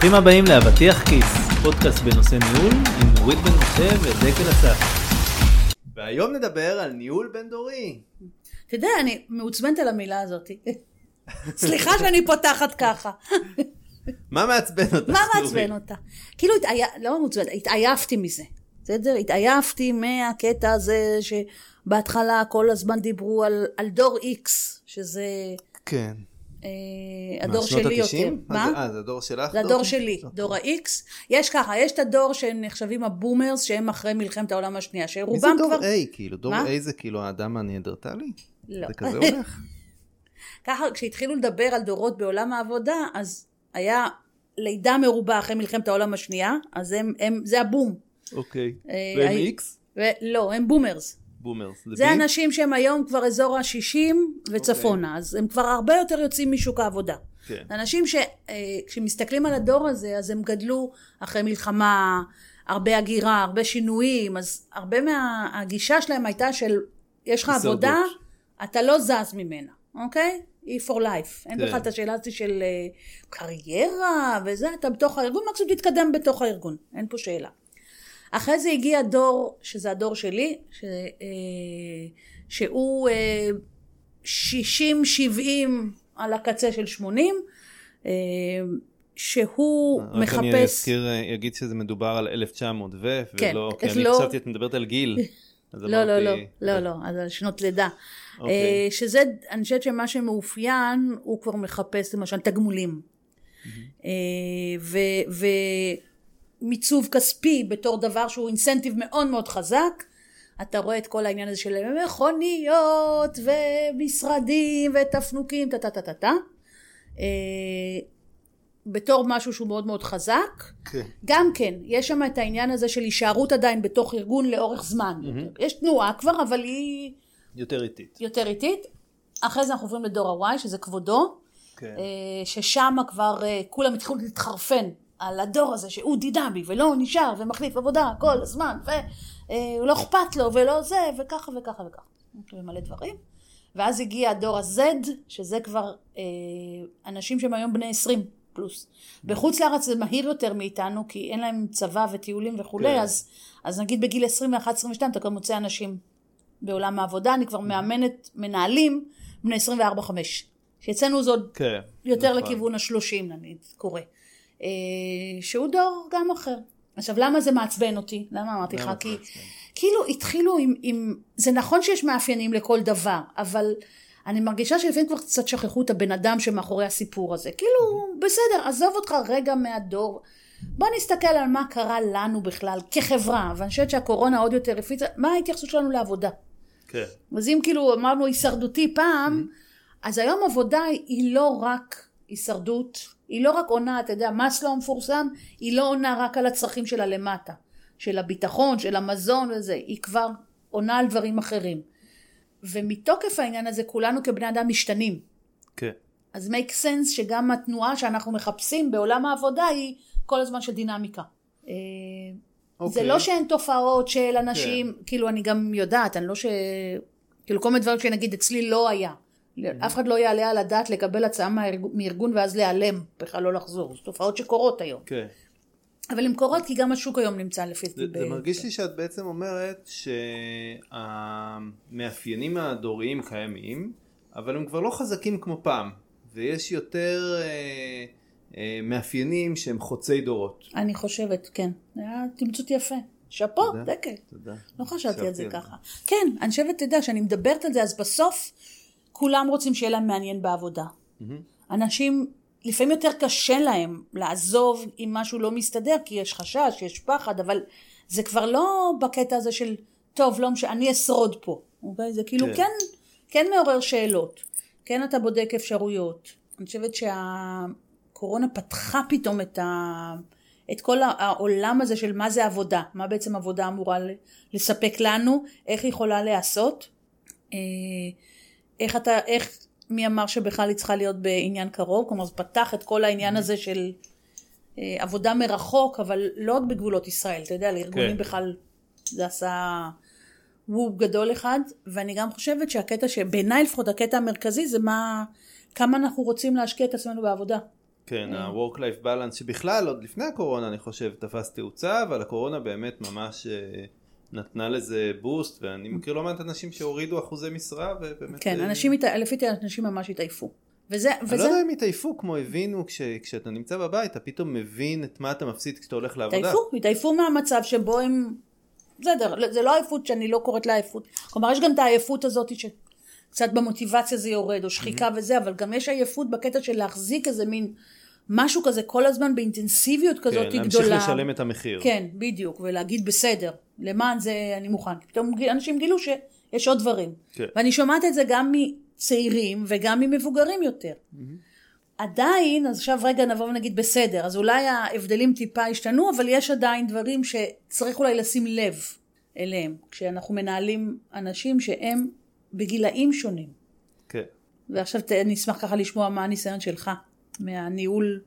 ברוכים הבאים לאבטיח כיס, פודקאסט בנושא ניהול עם נורית בן משה ודקל אסף. והיום נדבר על ניהול בין דורי. אתה יודע, אני מעוצבנת על המילה הזאת. סליחה שאני פותחת ככה. מה מעצבן אותך? מה? מעצבן אותה? כאילו, התעי... לא מעוצבנת, התעייפתי מזה. בסדר? התעייפתי מהקטע הזה שבהתחלה כל הזמן דיברו על, על דור איקס, שזה כן. אה, מה, הדור שלי ה-90? יותר. מה? זה- אה, זה הדור שלך? זה הדור שלי, דור ה-X. יש ככה, יש את הדור שנחשבים ה boomers, שהם אחרי מלחמת העולם השנייה, מי זה שרובם דור כבר... A? כאילו, דור מה? A זה כאילו האדם הניאנדרטלי? לא. זה כזה הולך? ככה, כשהתחילו לדבר על דורות בעולם העבודה, אז היה לידה מרובה אחרי מלחמת העולם השנייה, אז הם, הם, זה הבום. אוקיי. אה, והם X? ולא, הם boomers. boomers. זה B? אנשים שהם היום כבר אזור ה-60 וצפונה, אז הם כבר הרבה יותר יוצאים משוק העבודה. כן. אנשים שכשמסתכלים על הדור הזה, אז הם גדלו אחרי מלחמה, הרבה הגירה, הרבה שינויים, אז הרבה מהגישה שלהם הייתה של, יש לך. עבודה, אתה לא זז ממנה, אוקיי? היא for life. אין כן. בכלל את השאלה הזאת של אה, קריירה וזה, אתה בתוך הארגון, מקסימום תתקדם בתוך הארגון, אין פה שאלה. אחרי זה הגיע דור, שזה הדור שלי, ש, אה, שהוא אה, 60-70 על הקצה של 80, אה, שהוא רק אני מחפש... אזכיר, אה, אגיד שזה מדובר על 1900 ו, כן, ולא, כי אני לא- חשבתי את מדברת על גיל. לא, לא, לא, אמרתי- לא, לא, אז על שנות לידה. אוקיי. אה, שזה, אני חושבת שמה שמאופיין, הוא כבר מחפש למשל תגמולים. אה, ו- ומיצוב כספי בתור דבר שהוא אינסנטיב מאוד מאוד חזק. אתה רואה את כל העניין הזה של מכוניות ומשרדים ותפנוקים, טה טה טה טה טה. אה, בתור משהו שהוא מאוד מאוד חזק. כן. גם כן, יש שם את העניין הזה של הישארות עדיין בתוך ארגון לאורך זמן. יש תנועה כבר, אבל היא יותר איטית. יותר איטית. אחרי זה אנחנו עוברים לדור ה-Y, שזה כבודו, כן. אה, ששם כבר אה, כולם התחילו להתחרפן על הדור הזה, שהוא דינמי, ולא נשאר, ומחליף עבודה כל הזמן, ולא אכפת לו, ולא זה, וככה וככה וככה. ומלא דברים. ואז הגיע הדור ה-Z, שזה כבר אה, אנשים שהם היום בני 20 פלוס. בחוץ לארץ זה מהיר יותר מאיתנו, כי אין להם צבא וטיולים וכולי, כן. אז, אז נגיד בגיל 21-22 אתה כבר מוצא אנשים בעולם העבודה, אני כבר מאמנת מנהלים בני 24-5. שאצלנו זה עוד כן. יותר נכון. לכיוון השלושים נגיד, קורה. אה, שהוא דור גם אחר. עכשיו למה זה מעצבן אותי? למה אמרתי לך? כי? כאילו התחילו עם, עם... זה נכון שיש מאפיינים לכל דבר, אבל אני מרגישה שלפעמים כבר קצת שכחו את הבן אדם שמאחורי הסיפור הזה. כאילו, בסדר, עזוב אותך רגע מהדור. בוא נסתכל על מה קרה לנו בכלל כחברה, ואני חושבת שהקורונה עוד יותר הפיצה, מה ההתייחסות שלנו לעבודה? כן. אז אם כאילו אמרנו הישרדותי פעם, אז היום עבודה היא לא רק הישרדות, היא לא רק עונה, אתה יודע, מאסלו המפורסם, היא לא עונה רק על הצרכים שלה למטה, של הביטחון, של המזון וזה, היא כבר עונה על דברים אחרים. ומתוקף העניין הזה כולנו כבני אדם משתנים. כן. אז make sense שגם התנועה שאנחנו מחפשים בעולם העבודה היא כל הזמן של דינמיקה. אה, זה אוקיי. לא שאין תופעות של אנשים, כאילו אני גם יודעת, אני לא ש... כאילו כל מיני דברים שנגיד אצלי לא היה. אף אחד לא יעלה על הדעת לקבל הצעה מארגון ואז להיעלם, בכלל לא לחזור. זה תופעות שקורות היום. כן. אבל הן קורות כי גם השוק היום נמצא לפי... זה, זה מרגיש לי שאת בעצם אומרת שהמאפיינים הדוריים קיימים, אבל הם כבר לא חזקים כמו פעם, ויש יותר אה, אה, מאפיינים שהם חוצי דורות. אני חושבת, כן. זה היה תמצות יפה. שאפו. דקל. תודה. לא חשבתי על זה ככה. כן, אני חושבת, אתה יודע, כשאני מדברת על זה, אז בסוף כולם רוצים שיהיה להם מעניין בעבודה. אנשים, לפעמים יותר קשה להם לעזוב אם משהו לא מסתדר, כי יש חשש, יש פחד, אבל זה כבר לא בקטע הזה של, טוב, לא משנה, אני אשרוד פה. אוקיי? זה כאילו כן. כן, כן מעורר שאלות. כן אתה בודק אפשרויות. אני חושבת שהקורונה פתחה פתאום את ה... את כל העולם הזה של מה זה עבודה, מה בעצם עבודה אמורה לספק לנו, איך היא יכולה להיעשות, אה, איך אתה, איך, מי אמר שבכלל היא צריכה להיות בעניין קרוב, כלומר זה פתח את כל העניין הזה של אה, עבודה מרחוק, אבל לא רק בגבולות ישראל, אתה יודע, לארגונים כן. בכלל זה עשה ווב גדול אחד, ואני גם חושבת שהקטע שבעיניי לפחות הקטע המרכזי זה מה, כמה אנחנו רוצים להשקיע את עצמנו בעבודה. כן, אה. ה-work-life balance שבכלל עוד לפני הקורונה אני חושב תפס תאוצה, אבל הקורונה באמת ממש אה, נתנה לזה בוסט, ואני מכיר לא מעט אנשים שהורידו אחוזי משרה, ובאמת... כן, אה, אנשים, לפי דעתי אנשים ממש התעייפו. וזה, אני וזה, לא יודע אם התעייפו כמו הבינו כש, כשאתה נמצא בבית, אתה פתאום מבין את מה אתה מפסיד כשאתה הולך לעבודה. התעייפו, התעייפו מהמצב שבו הם, בסדר, זה לא עייפות שאני לא קוראת לה עייפות, כלומר יש גם את העייפות הזאת שקצת במוטיבציה זה יורד, או שחיקה וזה, אבל גם יש עייפות בקטע של להחזיק איזה מין משהו כזה כל הזמן באינטנסיביות כזאת כן, גדולה. להמשיך לשלם את המחיר. כן, בדיוק, ולהגיד בסדר, למען זה אני מוכן. פתאום אנשים גילו שיש עוד דברים. כן. ואני שומעת את זה גם מצעירים וגם ממבוגרים יותר. עדיין, אז עכשיו רגע נבוא ונגיד בסדר, אז אולי ההבדלים טיפה השתנו, אבל יש עדיין דברים שצריך אולי לשים לב אליהם, כשאנחנו מנהלים אנשים שהם בגילאים שונים. כן. ועכשיו אני אשמח ככה לשמוע מה הניסיון שלך, מהניהול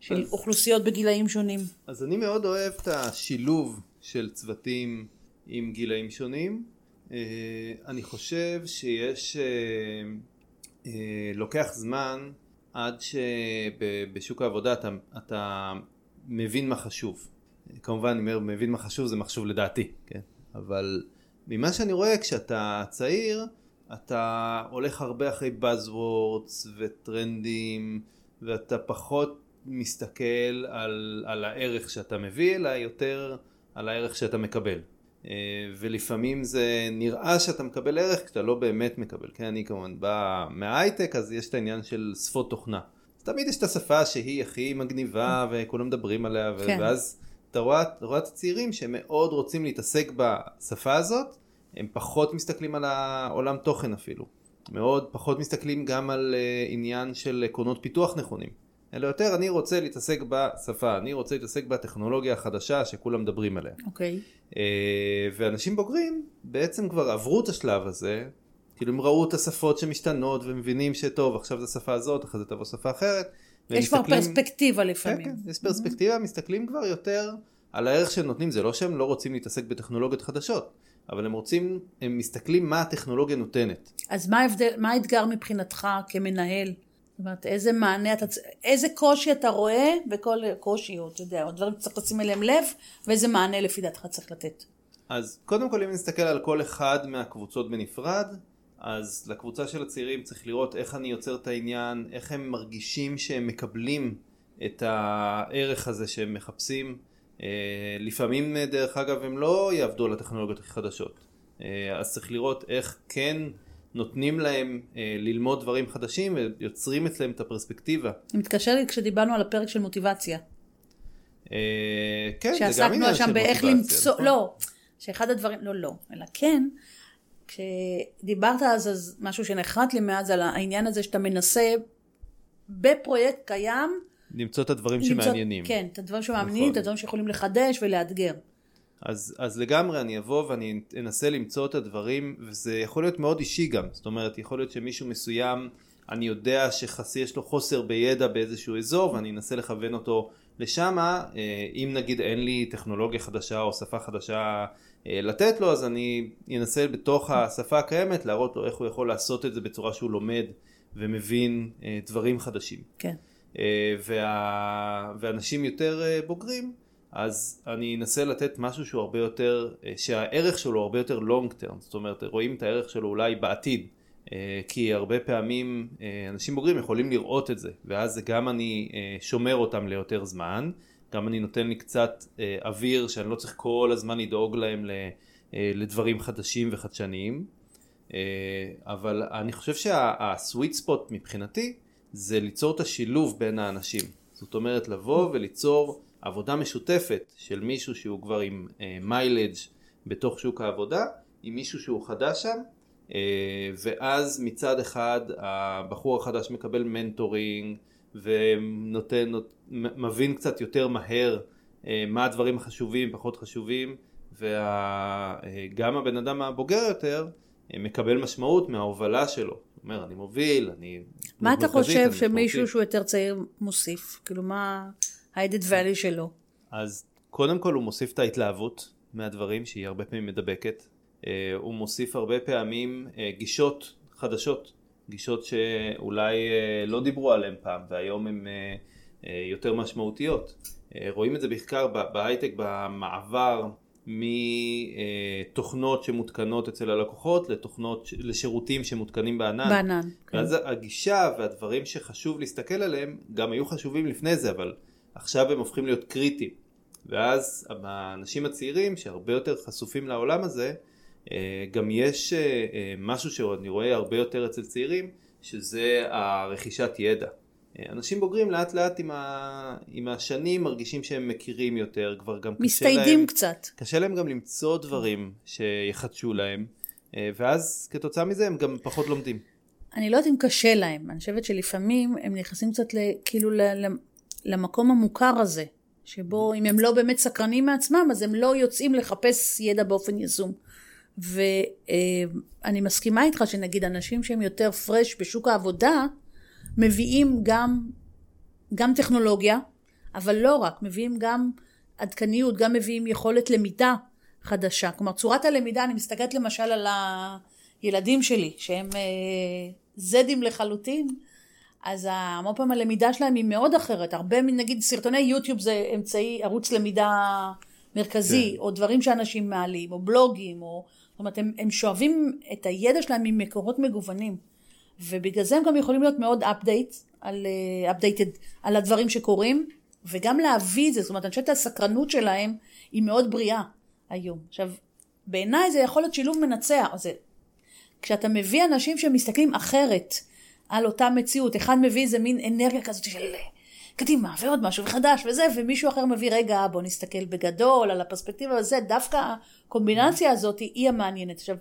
של אוכלוסיות בגילאים שונים. אז אני מאוד אוהב את השילוב של צוותים עם גילאים שונים. אה, אני חושב שיש, אה, אה, לוקח זמן עד שבשוק העבודה אתה, אתה מבין מה חשוב. כמובן, אני אומר מבין מה חשוב זה מה חשוב לדעתי, כן? אבל ממה שאני רואה כשאתה צעיר, אתה הולך הרבה אחרי Buzzwords וטרנדים, ואתה פחות מסתכל על, על הערך שאתה מביא, אלא יותר על הערך שאתה מקבל. אה, ולפעמים זה נראה שאתה מקבל ערך כשאתה לא באמת מקבל. כן, אני כמובן בא מההייטק, אז יש את העניין של שפות תוכנה. אז תמיד יש את השפה שהיא הכי מגניבה וכולם מדברים עליה, כן. ואז אתה רואה, אתה רואה את הצעירים שמאוד רוצים להתעסק בשפה הזאת, הם פחות מסתכלים על העולם תוכן אפילו. מאוד פחות מסתכלים גם על uh, עניין של עקרונות פיתוח נכונים. אלא יותר אני רוצה להתעסק בשפה, אני רוצה להתעסק בטכנולוגיה החדשה שכולם מדברים עליה. אוקיי. Uh, ואנשים בוגרים בעצם כבר עברו את השלב הזה, כאילו הם ראו את השפות שמשתנות ומבינים שטוב עכשיו זו השפה הזאת, אחרי זה תבוא שפה אחרת. יש כבר מסתכלים- פרספקטיבה כן, לפעמים. כן, יש פרספקטיבה, מסתכלים כבר יותר על הערך שהם נותנים, זה לא שהם לא רוצים להתעסק בטכנולוגיות חדשות, אבל הם רוצים, הם מסתכלים מה הטכנולוגיה נותנת. אז מה ההבדל, מה האתגר מבחינתך כמנהל? זאת אומרת, איזה מענה אתה, צ- איזה קושי אתה רואה בכל קושי, או אתה יודע, או דברים שצריך לשים אליהם לב, ואיזה מענה לפי דעתך צריך לתת. אז קודם כל אם נסתכל על כל אחד מהקבוצות בנפרד, אז לקבוצה של הצעירים צריך לראות איך אני יוצר את העניין, איך הם מרגישים שהם מקבלים את הערך הזה שהם מחפשים. אה, לפעמים אה, דרך אגב הם לא יעבדו על הטכנולוגיות הכי חדשות. אה, אז צריך לראות איך כן נותנים להם אה, ללמוד דברים חדשים ויוצרים אצלם את הפרספקטיבה. אני מתקשר לי כשדיברנו על הפרק של מוטיבציה. אה, כן, זה גם שעסקנו עניין של שם באיך מוטיבציה, למצוא, נכון? לא, שאחד הדברים, לא, לא, אלא כן, כשדיברת אז, אז משהו שנחרט לי מאז על העניין הזה שאתה מנסה בפרויקט קיים, למצוא את הדברים למצוא- שמעניינים. כן, את הדברים שמעניינים, נכון. את הדברים שיכולים לחדש ולאתגר. אז, אז לגמרי אני אבוא ואני אנסה למצוא את הדברים וזה יכול להיות מאוד אישי גם זאת אומרת יכול להיות שמישהו מסוים אני יודע שיש לו חוסר בידע באיזשהו אזור ואני אנסה לכוון אותו לשם אם נגיד אין לי טכנולוגיה חדשה או שפה חדשה אה, לתת לו אז אני אנסה בתוך השפה הקיימת להראות לו איך הוא יכול לעשות את זה בצורה שהוא לומד ומבין אה, דברים חדשים כן. אה, וה... ואנשים יותר אה, בוגרים אז אני אנסה לתת משהו שהוא הרבה יותר, אה, שהערך שלו הרבה יותר long term, זאת אומרת רואים את הערך שלו אולי בעתיד, כי הרבה פעמים אנשים בוגרים יכולים לראות את זה, ואז זה גם אני שומר אותם ליותר זמן, גם אני נותן לי קצת אוויר שאני לא צריך כל הזמן לדאוג להם לדברים חדשים וחדשניים, אבל אני חושב שהסוויט ספוט מבחינתי זה ליצור את השילוב בין האנשים, זאת אומרת לבוא וליצור עבודה משותפת של מישהו שהוא כבר עם מיילג' בתוך שוק העבודה, עם מישהו שהוא חדש שם, אה, ואז מצד אחד הבחור החדש מקבל מנטורינג ונותן, נות- מבין קצת יותר מהר אה, מה הדברים החשובים, פחות חשובים, וגם הבן אדם הבוגר יותר אה, מקבל משמעות מההובלה שלו. הוא אומר, אני מוביל, אני... מה אתה חושב שמישהו משמעותי." שהוא יותר צעיר מוסיף? כאילו, מה ה-added value שלו? אז קודם כל הוא מוסיף את ההתלהבות מהדברים שהיא הרבה פעמים מדבקת. אה, הוא מוסיף הרבה פעמים אה, גישות חדשות, גישות שאולי אה, לא דיברו עליהן פעם והיום הן יותר משמעותיות. רואים את זה בעיקר בהייטק במעבר מתוכנות שמותקנות אצל הלקוחות לתוכנות, לשירותים שמותקנים בענן. בענן. כן. ואז הגישה והדברים שחשוב להסתכל עליהם גם היו חשובים לפני זה, אבל עכשיו הם הופכים להיות קריטיים. ואז האנשים הצעירים שהרבה יותר חשופים לעולם הזה, אה, גם יש משהו שאני רואה הרבה יותר אצל צעירים, שזה הרכישת ידע. אנשים בוגרים לאט לאט עם, ה... עם השנים מרגישים שהם מכירים יותר, כבר גם קשה להם... מסתיידים קצת. קשה להם גם למצוא דברים שיחדשו להם, אה, ואז כתוצאה מזה הם גם פחות לומדים. אני לא יודעת אם קשה להם, אני חושבת שלפעמים הם נכנסים קצת כאילו למקום המוכר הזה, שבו אם הם לא באמת סקרנים מעצמם, אז הם לא יוצאים לחפש ידע באופן יזום. ואני מסכימה איתך שנגיד אנשים שהם יותר פרש בשוק העבודה, מביאים גם, גם טכנולוגיה, אבל לא רק, מביאים גם עדכניות, גם מביאים יכולת למידה חדשה. כלומר, צורת הלמידה, אני מסתכלת למשל על הילדים שלי, שהם אה, זדים לחלוטין, אז המון פעם הלמידה שלהם היא מאוד אחרת. הרבה, נגיד, סרטוני יוטיוב זה אמצעי, ערוץ למידה מרכזי, כן. או דברים שאנשים מעלים, או בלוגים, או... זאת אומרת, הם, הם שואבים את הידע שלהם ממקורות מגוונים. ובגלל זה הם גם יכולים להיות מאוד update, על, uh, updated על הדברים שקורים, וגם להביא את זה, זאת אומרת, אני חושבת שהסקרנות שלהם היא מאוד בריאה היום. עכשיו, בעיניי זה יכול להיות שילוב מנצח. זה, כשאתה מביא אנשים שמסתכלים אחרת על אותה מציאות, אחד מביא איזה מין אנרגיה כזאת של קדימה, ועוד משהו וחדש וזה, ומישהו אחר מביא, רגע, בוא נסתכל בגדול על הפרספקטיבה וזה, דווקא הקומבינציה הזאת היא המעניינת. עכשיו,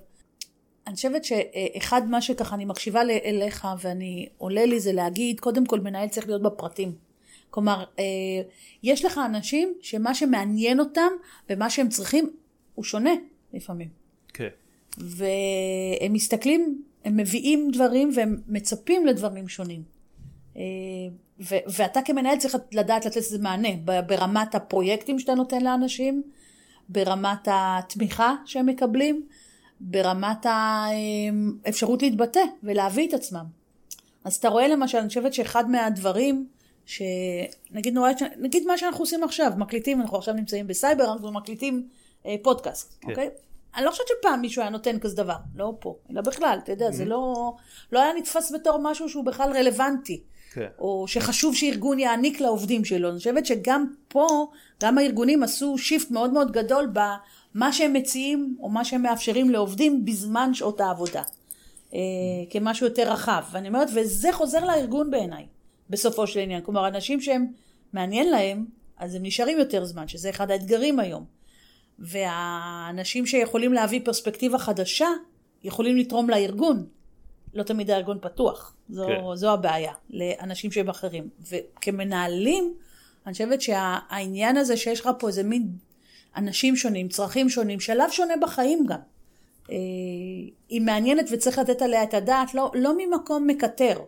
אני חושבת שאחד מה שככה אני מקשיבה אליך ואני עולה לי זה להגיד, קודם כל מנהל צריך להיות בפרטים. כלומר, אה, יש לך אנשים שמה שמעניין אותם ומה שהם צריכים הוא שונה לפעמים. כן. והם מסתכלים, הם מביאים דברים והם מצפים לדברים שונים. אה, ו- ואתה כמנהל צריך לדעת לתת לזה מענה ברמת הפרויקטים שאתה נותן לאנשים, ברמת התמיכה שהם מקבלים, ברמת האפשרות להתבטא ולהביא את עצמם. אז אתה רואה למשל, אני חושבת שאחד מהדברים, שנגיד נורא, נגיד מה שאנחנו עושים עכשיו, מקליטים, אנחנו עכשיו נמצאים בסייבר, אנחנו מקליטים אה, פודקאסט, כן. אוקיי? אני לא חושבת שפעם מישהו היה נותן כזה דבר, לא פה, אלא בכלל, אתה יודע, mm-hmm. זה לא, לא היה נתפס בתור משהו שהוא בכלל רלוונטי. כן. או שחשוב שארגון יעניק לעובדים שלו. אני חושבת שגם פה, גם הארגונים עשו shift מאוד מאוד גדול מה שהם מציעים או מה שהם מאפשרים לעובדים בזמן שעות העבודה. אה, כמשהו יותר רחב. ואני אומרת, וזה חוזר לארגון בעיניי, בסופו של עניין. כלומר, אנשים שהם מעניין להם, אז הם נשארים יותר זמן, שזה אחד האתגרים היום. והאנשים שיכולים להביא פרספקטיבה חדשה, יכולים לתרום לארגון. לא תמיד הארגון פתוח. זו, כן. זו הבעיה, לאנשים שהם אחרים. וכמנהלים, אני חושבת שהעניין הזה שיש לך פה איזה מין אנשים שונים, צרכים שונים, שלב שונה בחיים גם. אה, היא מעניינת וצריך לתת עליה את הדעת, לא, לא ממקום מקטר,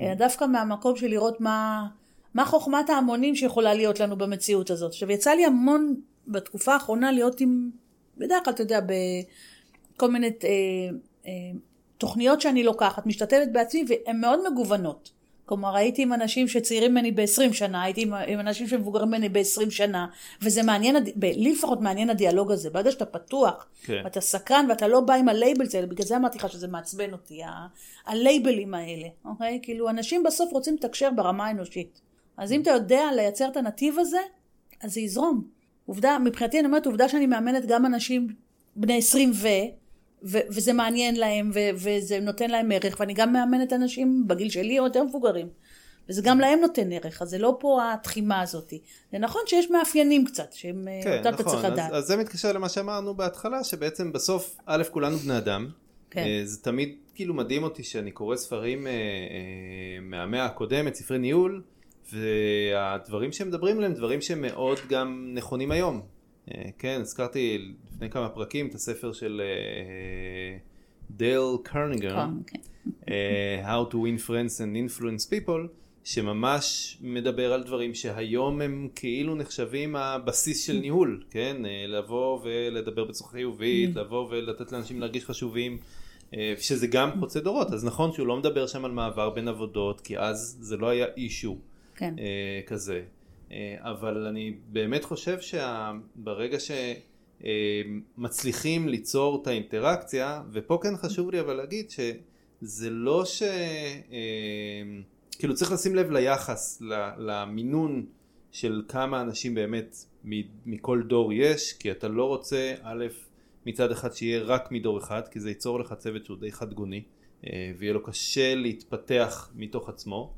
אלא דווקא מהמקום של לראות מה, מה חוכמת ההמונים שיכולה להיות לנו במציאות הזאת. עכשיו, יצא לי המון בתקופה האחרונה להיות עם, בדרך כלל, אתה יודע, בכל מיני אה, אה, תוכניות שאני לוקחת, משתתפת בעצמי, והן מאוד מגוונות. כלומר, הייתי עם אנשים שצעירים ממני ב-20 שנה, הייתי עם, עם אנשים שמבוגרים ממני ב-20 שנה, וזה מעניין, לי לפחות מעניין הדיאלוג הזה. ברגע שאתה פתוח, כן. ואתה סקרן, ואתה לא בא עם ה labels האלה, בגלל זה אמרתי לך שזה מעצבן אותי, ה- הלייבלים האלה, אוקיי? כאילו, אנשים בסוף רוצים לתקשר ברמה האנושית. אז אם אתה יודע לייצר את הנתיב הזה, אז זה יזרום. עובדה, מבחינתי אני אומרת, עובדה שאני מאמנת גם אנשים בני 20 ו... ו- וזה מעניין להם, ו- וזה נותן להם ערך, ואני גם מאמנת אנשים בגיל שלי או יותר מבוגרים, וזה גם להם נותן ערך, אז זה לא פה התחימה הזאת. זה נכון שיש מאפיינים קצת, שהם, כן, אותם נכון, אתה צריך לדעת. אז, אז זה מתקשר למה שאמרנו בהתחלה, שבעצם בסוף, א', כולנו בני אדם, כן. אה, זה תמיד כאילו מדהים אותי שאני קורא ספרים אה, אה, מהמאה הקודמת, ספרי ניהול, והדברים שהם מדברים עליהם, דברים שמאוד גם נכונים היום. כן, הזכרתי לפני כמה פרקים את הספר של דייל קרניגר, How to win friends and influence people, שממש מדבר על דברים שהיום הם כאילו נחשבים הבסיס של ניהול, כן? לבוא ולדבר בצורה חיובית, mm. לבוא ולתת לאנשים להרגיש חשובים. שזה גם חוצה דורות, אז נכון שהוא לא מדבר שם על מעבר בין עבודות, כי אז זה לא היה אישו. כן. אה, כזה. אה, אבל אני באמת חושב שברגע שמצליחים ליצור את האינטראקציה, ופה כן חשוב לי אבל להגיד שזה לא ש... אה, כאילו צריך לשים לב ליחס, למינון של כמה אנשים באמת מכל דור יש, כי אתה לא רוצה, א', מצד אחד שיהיה רק מדור אחד, כי זה ייצור לך צוות שהוא די חד גוני, אה, ויהיה לו קשה להתפתח מתוך עצמו.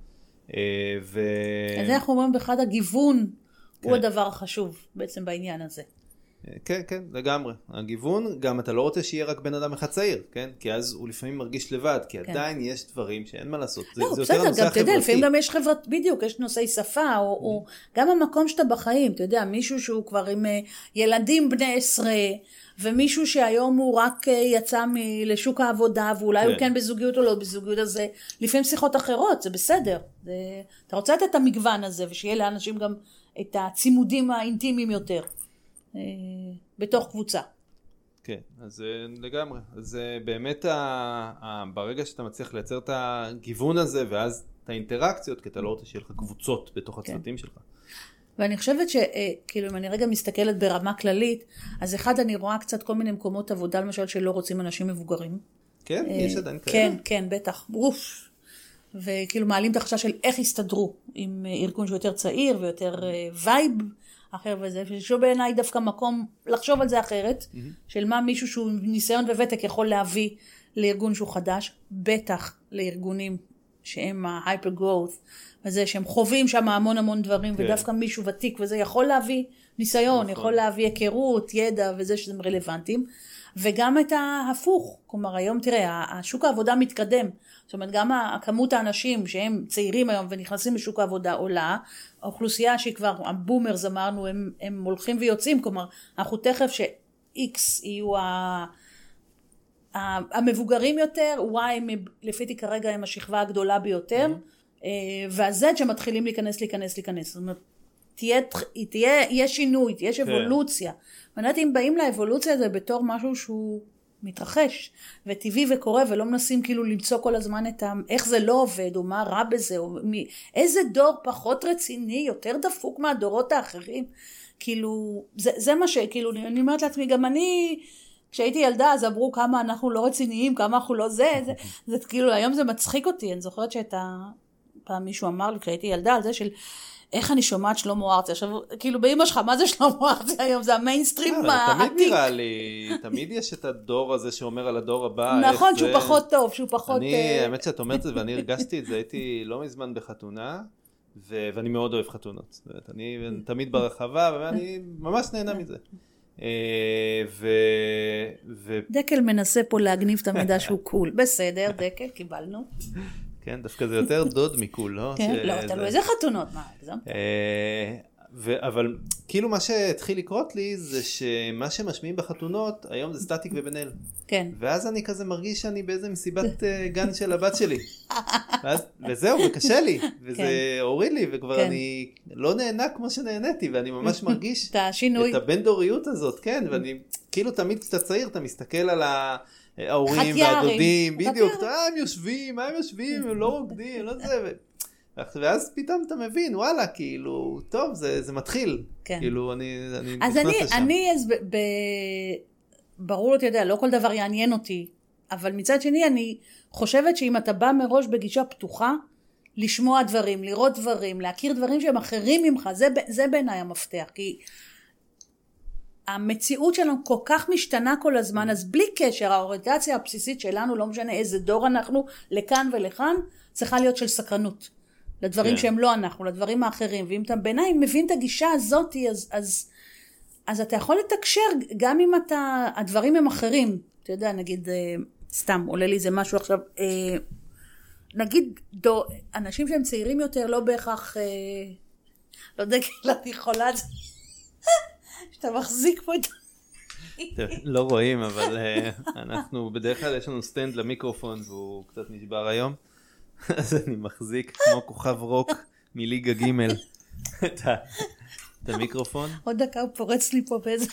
אה, ו... אז אנחנו אומרים באחד הגיוון כן. הוא הדבר החשוב בעצם בעניין הזה. כן, כן, לגמרי. הגיוון, גם אתה לא רוצה שיהיה רק בן אדם אחד צעיר, כן? כי אז הוא לפעמים מרגיש לבד, כי כן. עדיין יש דברים שאין מה לעשות. לא, זה, בסדר, זה יותר הנושא החברתי. גם, אתה יודע, לפעמים גם יש חברת, בדיוק, יש נושאי שפה, או, mm. או גם המקום שאתה בחיים, אתה יודע, מישהו שהוא כבר עם אה, ילדים בני עשרה, ומישהו שהיום הוא רק אה, יצא מ- לשוק העבודה, ואולי כן. הוא כן בזוגיות או לא בזוגיות, אז לפעמים שיחות אחרות, זה בסדר. זה, אתה רוצה לתת את המגוון הזה, ושיהיה לאנשים גם את הצימודים האינטימיים יותר. אה, בתוך קבוצה. כן, אז אה, לגמרי. אז אה, באמת ה, ה, ברגע שאתה מצליח לייצר את הגיוון הזה ואז את האינטראקציות, כי אתה לא רוצה שיהיה לך קבוצות בתוך כן. הצוותים שלך. ואני חושבת שכאילו אם אני רגע מסתכלת ברמה כללית, אז אחד אני רואה קצת כל מיני מקומות עבודה למשל שלא רוצים אנשים מבוגרים. כן, יש עדיין כאלה. כן, כן, בטח, אוף. וכאילו מעלים את החשש של איך יסתדרו עם ארגון שהוא יותר צעיר ויותר vibe. אחר וזה, ושוב בעיניי דווקא מקום לחשוב על זה אחרת, mm-hmm. של מה מישהו שהוא ניסיון וותק יכול להביא לארגון שהוא חדש, בטח לארגונים שהם ה-hyper growth, וזה שהם חווים שם המון המון דברים, כן. ודווקא מישהו ותיק וזה יכול להביא ניסיון, נכון. יכול להביא היכרות, ידע וזה שהם רלוונטיים. וגם את ההפוך, כלומר היום תראה, השוק העבודה מתקדם, זאת אומרת גם כמות האנשים שהם צעירים היום ונכנסים לשוק העבודה עולה, האוכלוסייה שהיא כבר, הבומרס אמרנו, הם, הם הולכים ויוצאים, כלומר אנחנו תכף ש-X יהיו ה... המבוגרים יותר, Y לפי כרגע הם השכבה הגדולה ביותר, mm-hmm. וה-Z שמתחילים להיכנס, להיכנס, להיכנס. זאת אומרת, תהיה, תהיה, יהיה שינוי, תהיה כן. אבולוציה. ואני יודעת אם באים לאבולוציה הזה בתור משהו שהוא מתרחש, וטבעי וקורה, ולא מנסים כאילו למצוא כל הזמן את ה... איך זה לא עובד, או מה רע בזה, או מי... איזה דור פחות רציני, יותר דפוק מהדורות האחרים. כאילו, זה, זה מה ש... כאילו, אני אומרת לעצמי, גם אני... כשהייתי ילדה אז אמרו כמה אנחנו לא רציניים, כמה אנחנו לא זה, זה, זה, זה כאילו היום זה מצחיק אותי, אני זוכרת שאת ה... פעם מישהו אמר לי כשהייתי ילדה על זה של איך אני שומעת שלמה ארצי? עכשיו, כאילו באמא שלך, מה זה שלמה ארצי היום? זה המיינסטרים אה, העתיק. תמיד נראה לי, תמיד יש את הדור הזה שאומר על הדור הבא. נכון, שהוא פחות טוב, שהוא פחות... אני, אה, האמת שאת אומרת את זה, ואני הרגשתי את זה, הייתי לא מזמן בחתונה, ואני מאוד אוהב חתונות. אני תמיד ברחבה, ואני ממש נהנה מזה. אה, ו... דקל מנסה פה להגניב את המידע שהוא קול. בסדר, דקל, קיבלנו. כן? דווקא זה יותר דוד מכול, לא? כן, לא, תלוי איזה חתונות, מה, הגזמת? אה, אבל כאילו מה שהתחיל לקרות לי זה שמה שמשמיעים בחתונות היום זה סטטיק ובן אל. כן. ואז אני כזה מרגיש שאני באיזה מסיבת אה, גן של הבת שלי. ואז, וזהו, וקשה לי, וזה כן. הוריד לי, וכבר כן. אני לא נהנה כמו שנהניתי, ואני ממש מרגיש את את הבין דוריות הזאת, כן, ואני כאילו תמיד כשאתה צעיר אתה מסתכל על ה... ההורים והדודים, בדיוק, הם יושבים, מה הם יושבים, הם לא רוקדים, לא זה, ואז פתאום אתה מבין, וואלה, כאילו, טוב, זה, זה מתחיל, כן. כאילו, אני, אני נכנס לשם. אז אני, אז ב, ב, ברור, אתה יודע, לא כל דבר יעניין אותי, אבל מצד שני, אני חושבת שאם אתה בא מראש בגישה פתוחה, לשמוע דברים, לראות דברים, להכיר דברים שהם אחרים ממך, זה, זה בעיניי המפתח, כי המציאות שלנו כל כך משתנה כל הזמן, אז בלי קשר, האוריינטציה הבסיסית שלנו, לא משנה איזה דור אנחנו, לכאן ולכאן, צריכה להיות של סקרנות. לדברים yeah. כן. שהם לא אנחנו, לדברים האחרים. ואם אתה בעיניי מבין את הגישה הזאת, אז, אז, אז אתה יכול לתקשר, גם אם אתה, הדברים הם אחרים. אתה יודע, נגיד, אה, סתם, עולה לי איזה משהו עכשיו, אה, נגיד, דו, אנשים שהם צעירים יותר, לא בהכרח, אה, לא יודע, כאילו, אני יכולה... שאתה מחזיק פה את... לא רואים, אבל אה, אנחנו, בדרך כלל יש לנו סטנד למיקרופון והוא קצת נשבר היום, אז אני מחזיק כמו כוכב רוק מליגה ג' את המיקרופון. עוד דקה הוא פורץ לי פה באיזה...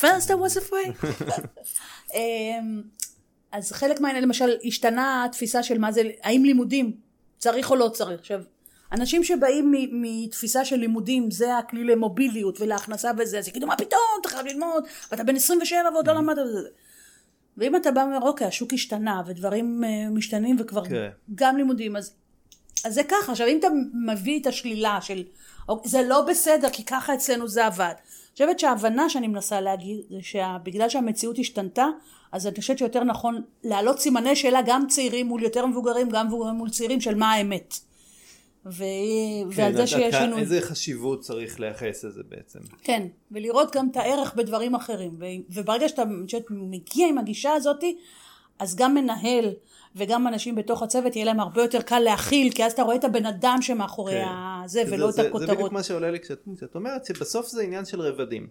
first I was afraid. אמ, אז חלק מהעניין, למשל, השתנה התפיסה של מה זה, האם לימודים צריך או לא צריך. עכשיו, אנשים שבאים מתפיסה של לימודים, זה הכלי למוביליות ולהכנסה וזה, אז יגידו, מה פתאום, אתה חייב ללמוד, ואתה בן 27 ועוד לא למדת את זה. ואם אתה בא ואומר, אוקיי, השוק השתנה, ודברים אה, משתנים, וכבר כן. גם לימודים, אז, אז זה ככה. עכשיו, אם אתה מביא את השלילה של, "אוקיי, זה לא בסדר, כי ככה אצלנו זה עבד. אני חושבת שההבנה שאני מנסה להגיד, זה שבגלל שהמציאות השתנתה, אז אני חושבת שיותר נכון להעלות סימני שאלה גם צעירים מול יותר מבוגרים, גם מבוגרים מול צעירים, של מה האמת. ו... ועל זה שיש לנו... איזה חשיבות צריך לייחס לזה בעצם. כן, ולראות גם את הערך בדברים אחרים. ו- וברגע שאתה חושבת, מגיע עם הגישה הזאת, אז גם מנהל וגם אנשים בתוך הצוות, יהיה להם הרבה יותר קל להכיל, כי אז אתה רואה את הבן אדם שמאחורי כן. הזה, זה- ולא את זה- זה הכותרות. בדיוק מה שעולה לי כשאת כשאת אומרת שבסוף זה עניין של רבדים.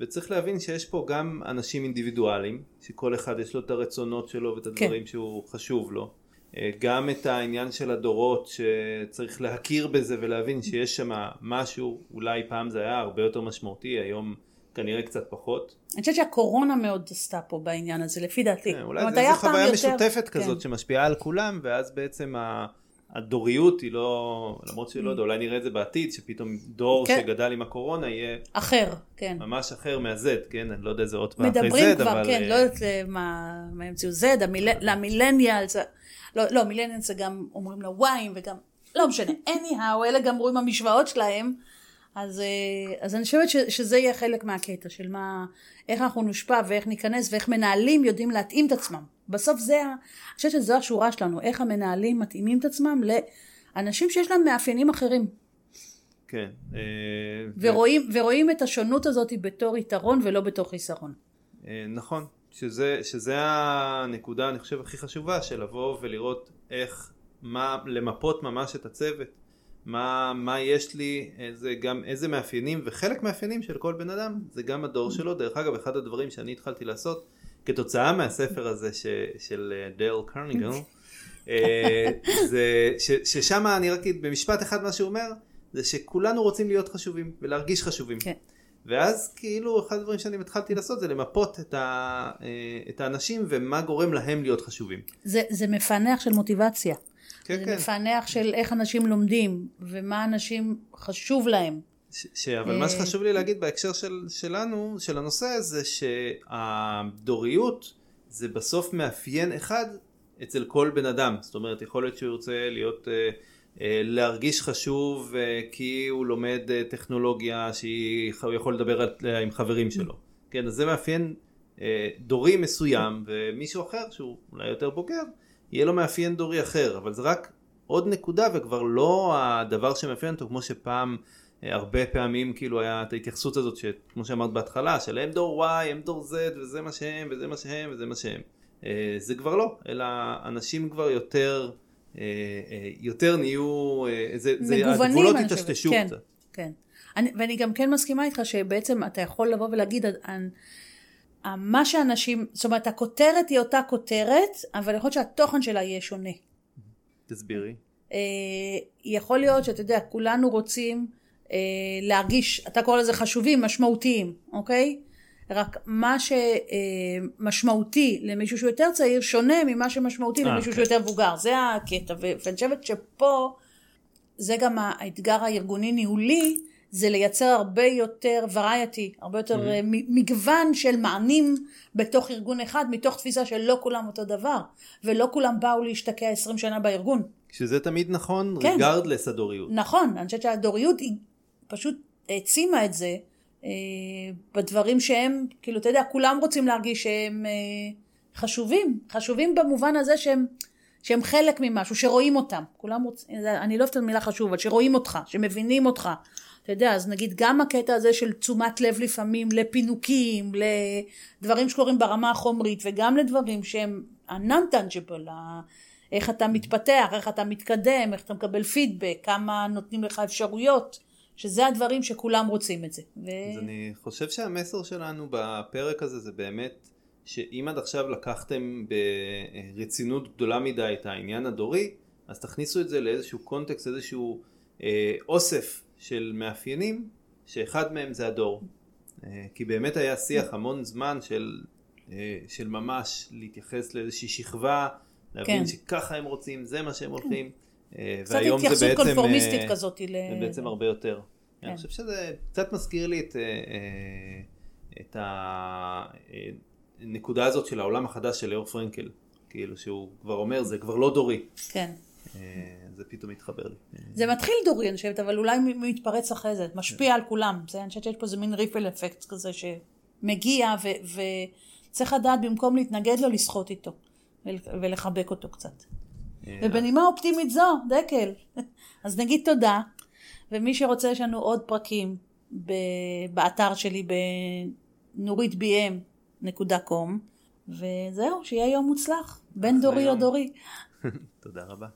וצריך להבין שיש פה גם אנשים אינדיבידואלים, שכל אחד יש לו את הרצונות שלו ואת כן. הדברים שהוא חשוב לו. אה, גם את העניין של הדורות שצריך להכיר בזה ולהבין שיש שם משהו, אולי פעם זה היה הרבה יותר משמעותי, היום כנראה קצת פחות. אני חושבת שהקורונה מאוד עשתה פה בעניין הזה, לפי דעתי. כן, אולי פעם חוויה יותר- משותפת כן. כזאת שמשפיעה על כולם, ואז בעצם ה- הדוריות היא לא, למרות שלא יודע, אולי נראה את זה בעתיד, שפתאום דור כן. שגדל עם הקורונה יהיה אחר, כן. ממש אחר מה-Z, כן? אני לא יודע איזה עוד פעם מדברים אחרי Z, כבר, אבל... כן, אה, לא יודעת אה, מה המציאו Z, המיל- למילניאלס, לא, לא, מילניאלס זה גם אומרים לוויים וגם, לא משנה, anyhow, אלה גם רואים המשוואות שלהם, אז, אה, אז אני חושבת ש, שזה יהיה חלק מהקטע של מה, איך אנחנו נושפע ואיך ניכנס ואיך מנהלים יודעים להתאים את עצמם. בסוף זה, אני חושבת שזו השורה שלנו, איך המנהלים מתאימים את עצמם לאנשים שיש להם מאפיינים אחרים. כן. אה, ורואים, ורואים את השונות הזאת בתור יתרון ולא בתור חיסרון. אה, נכון, שזה, שזה הנקודה אני חושב הכי חשובה של לבוא ולראות איך, מה, למפות ממש את הצוות, מה, מה יש לי, איזה, גם איזה מאפיינים, וחלק מאפיינים של כל בן אדם זה גם הדור שלו, דרך אגב אחד הדברים שאני התחלתי לעשות כתוצאה מהספר הזה ש, של אה, דייל קרניגל, אה, זה ש, ששם אני רק במשפט אחד מה שהוא אומר, זה שכולנו רוצים להיות חשובים ולהרגיש חשובים. כן. ואז כאילו אחד הדברים שאני התחלתי לעשות זה למפות את, ה, אה, את האנשים ומה גורם להם להיות חשובים. זה, זה מפענח של מוטיבציה. כן, זה כן. מפענח של איך אנשים לומדים, ומה אנשים חשוב להם. ש, ש, אבל מה אה, שחשוב לי להגיד בהקשר של, שלנו, של הנושא, זה שהדוריות זה בסוף מאפיין אחד אצל כל בן אדם. זאת אומרת, יכול להיות שהוא ירצה להיות, אה, להרגיש חשוב אה, כי הוא לומד אה, טכנולוגיה שהוא יכול לדבר עם חברים שלו. כן, אז זה מאפיין אה, דורי מסוים, ומישהו אחר שהוא אולי יותר בוגר, יהיה לו מאפיין דורי אחר, אבל זה רק עוד נקודה וכבר לא הדבר שמאפיין אותו כמו שפעם אה, הרבה פעמים כאילו היה את ההתייחסות הזאת שכמו שאמרת בהתחלה של הם דור Y, הם דור Z וזה מה שהם וזה מה שהם וזה מה שהם. אה, זה כבר לא, אלא אנשים כבר יותר, אה, אה, יותר נהיו, אה, זה, זה, הגבולות. התשתשו כן, קצת. כן. אני, ואני גם כן מסכימה איתך שבעצם אתה יכול לבוא ולהגיד, מה שאנשים, זאת אומרת הכותרת היא אותה כותרת, אבל יכול להיות שהתוכן שלה יהיה שונה. תסבירי. אה, יכול להיות שאתה יודע, כולנו רוצים אה, להרגיש, אתה קורא לזה חשובים, משמעותיים, אוקיי? רק מה שמשמעותי למישהו שהוא יותר צעיר, שונה ממה שמשמעותי אה, למישהו כן. שהוא יותר מבוגר. זה הקטע, ואני חושבת שפה, זה גם האתגר הארגוני-ניהולי, זה לייצר הרבה יותר וריאטי, הרבה יותר אה, מ- מגוון של מענים בתוך ארגון אחד, מתוך תפיסה שלא כולם אותו דבר, ולא כולם באו להשתקע 20 שנה בארגון. שזה תמיד נכון, כן. ריגרדלס הדוריות. נכון, אני חושבת שהדוריות היא פשוט העצימה את זה אה, בדברים שהם, כאילו, אתה יודע, כולם רוצים להרגיש שהם אה, חשובים, חשובים במובן הזה שהם, שהם חלק ממשהו, שרואים אותם. כולם רוצים, אני לא אוהבת את המילה חשוב, אבל שרואים אותך, שמבינים אותך. אתה יודע, אז נגיד גם הקטע הזה של תשומת לב לפעמים לפינוקים, לדברים שקורים ברמה החומרית, וגם לדברים שהם ה-non-tangible, איך אתה מתפתח, איך אתה מתקדם, איך אתה מקבל פידבק, כמה נותנים לך אפשרויות, שזה הדברים שכולם רוצים את זה. ו... אז אני חושב שהמסר שלנו בפרק הזה זה באמת שאם עד עכשיו לקחתם ברצינות גדולה מדי את העניין הדורי, אז תכניסו את זה לאיזשהו קונטקסט, איזשהו אה, אוסף של מאפיינים, שאחד מהם זה הדור. אה, כי באמת היה שיח המון זמן של, אה, של ממש להתייחס לאיזושהי שכבה, להבין כן. שככה הם רוצים, זה מה שהם הולכים. אה, קצת והיום זה התייחסות בעצם, קונפורמיסטית אה, כזאת. ל... זה בעצם הרבה יותר. כן. אני חושב שזה קצת מזכיר לי את, אה, את הנקודה הזאת של העולם החדש של ליאור פרנקל. כאילו שהוא כבר אומר, זה כבר לא דורי. כן. זה פתאום מתחבר לי. זה מתחיל דורי, אני חושבת, אבל אולי מתפרץ אחרי זה, משפיע על כולם. זה, אני חושבת שיש פה איזה מין ריפל אפקט כזה שמגיע, וצריך לדעת במקום להתנגד לו, לסחוט איתו, ול- ולחבק אותו קצת. אה, ובנימה אופטימית זו, דקל. אז נגיד תודה, ומי שרוצה, יש לנו עוד פרקים ב- באתר שלי בנורית.bm.com, וזהו, שיהיה יום מוצלח, בין דורי או. דורי. תודה רבה.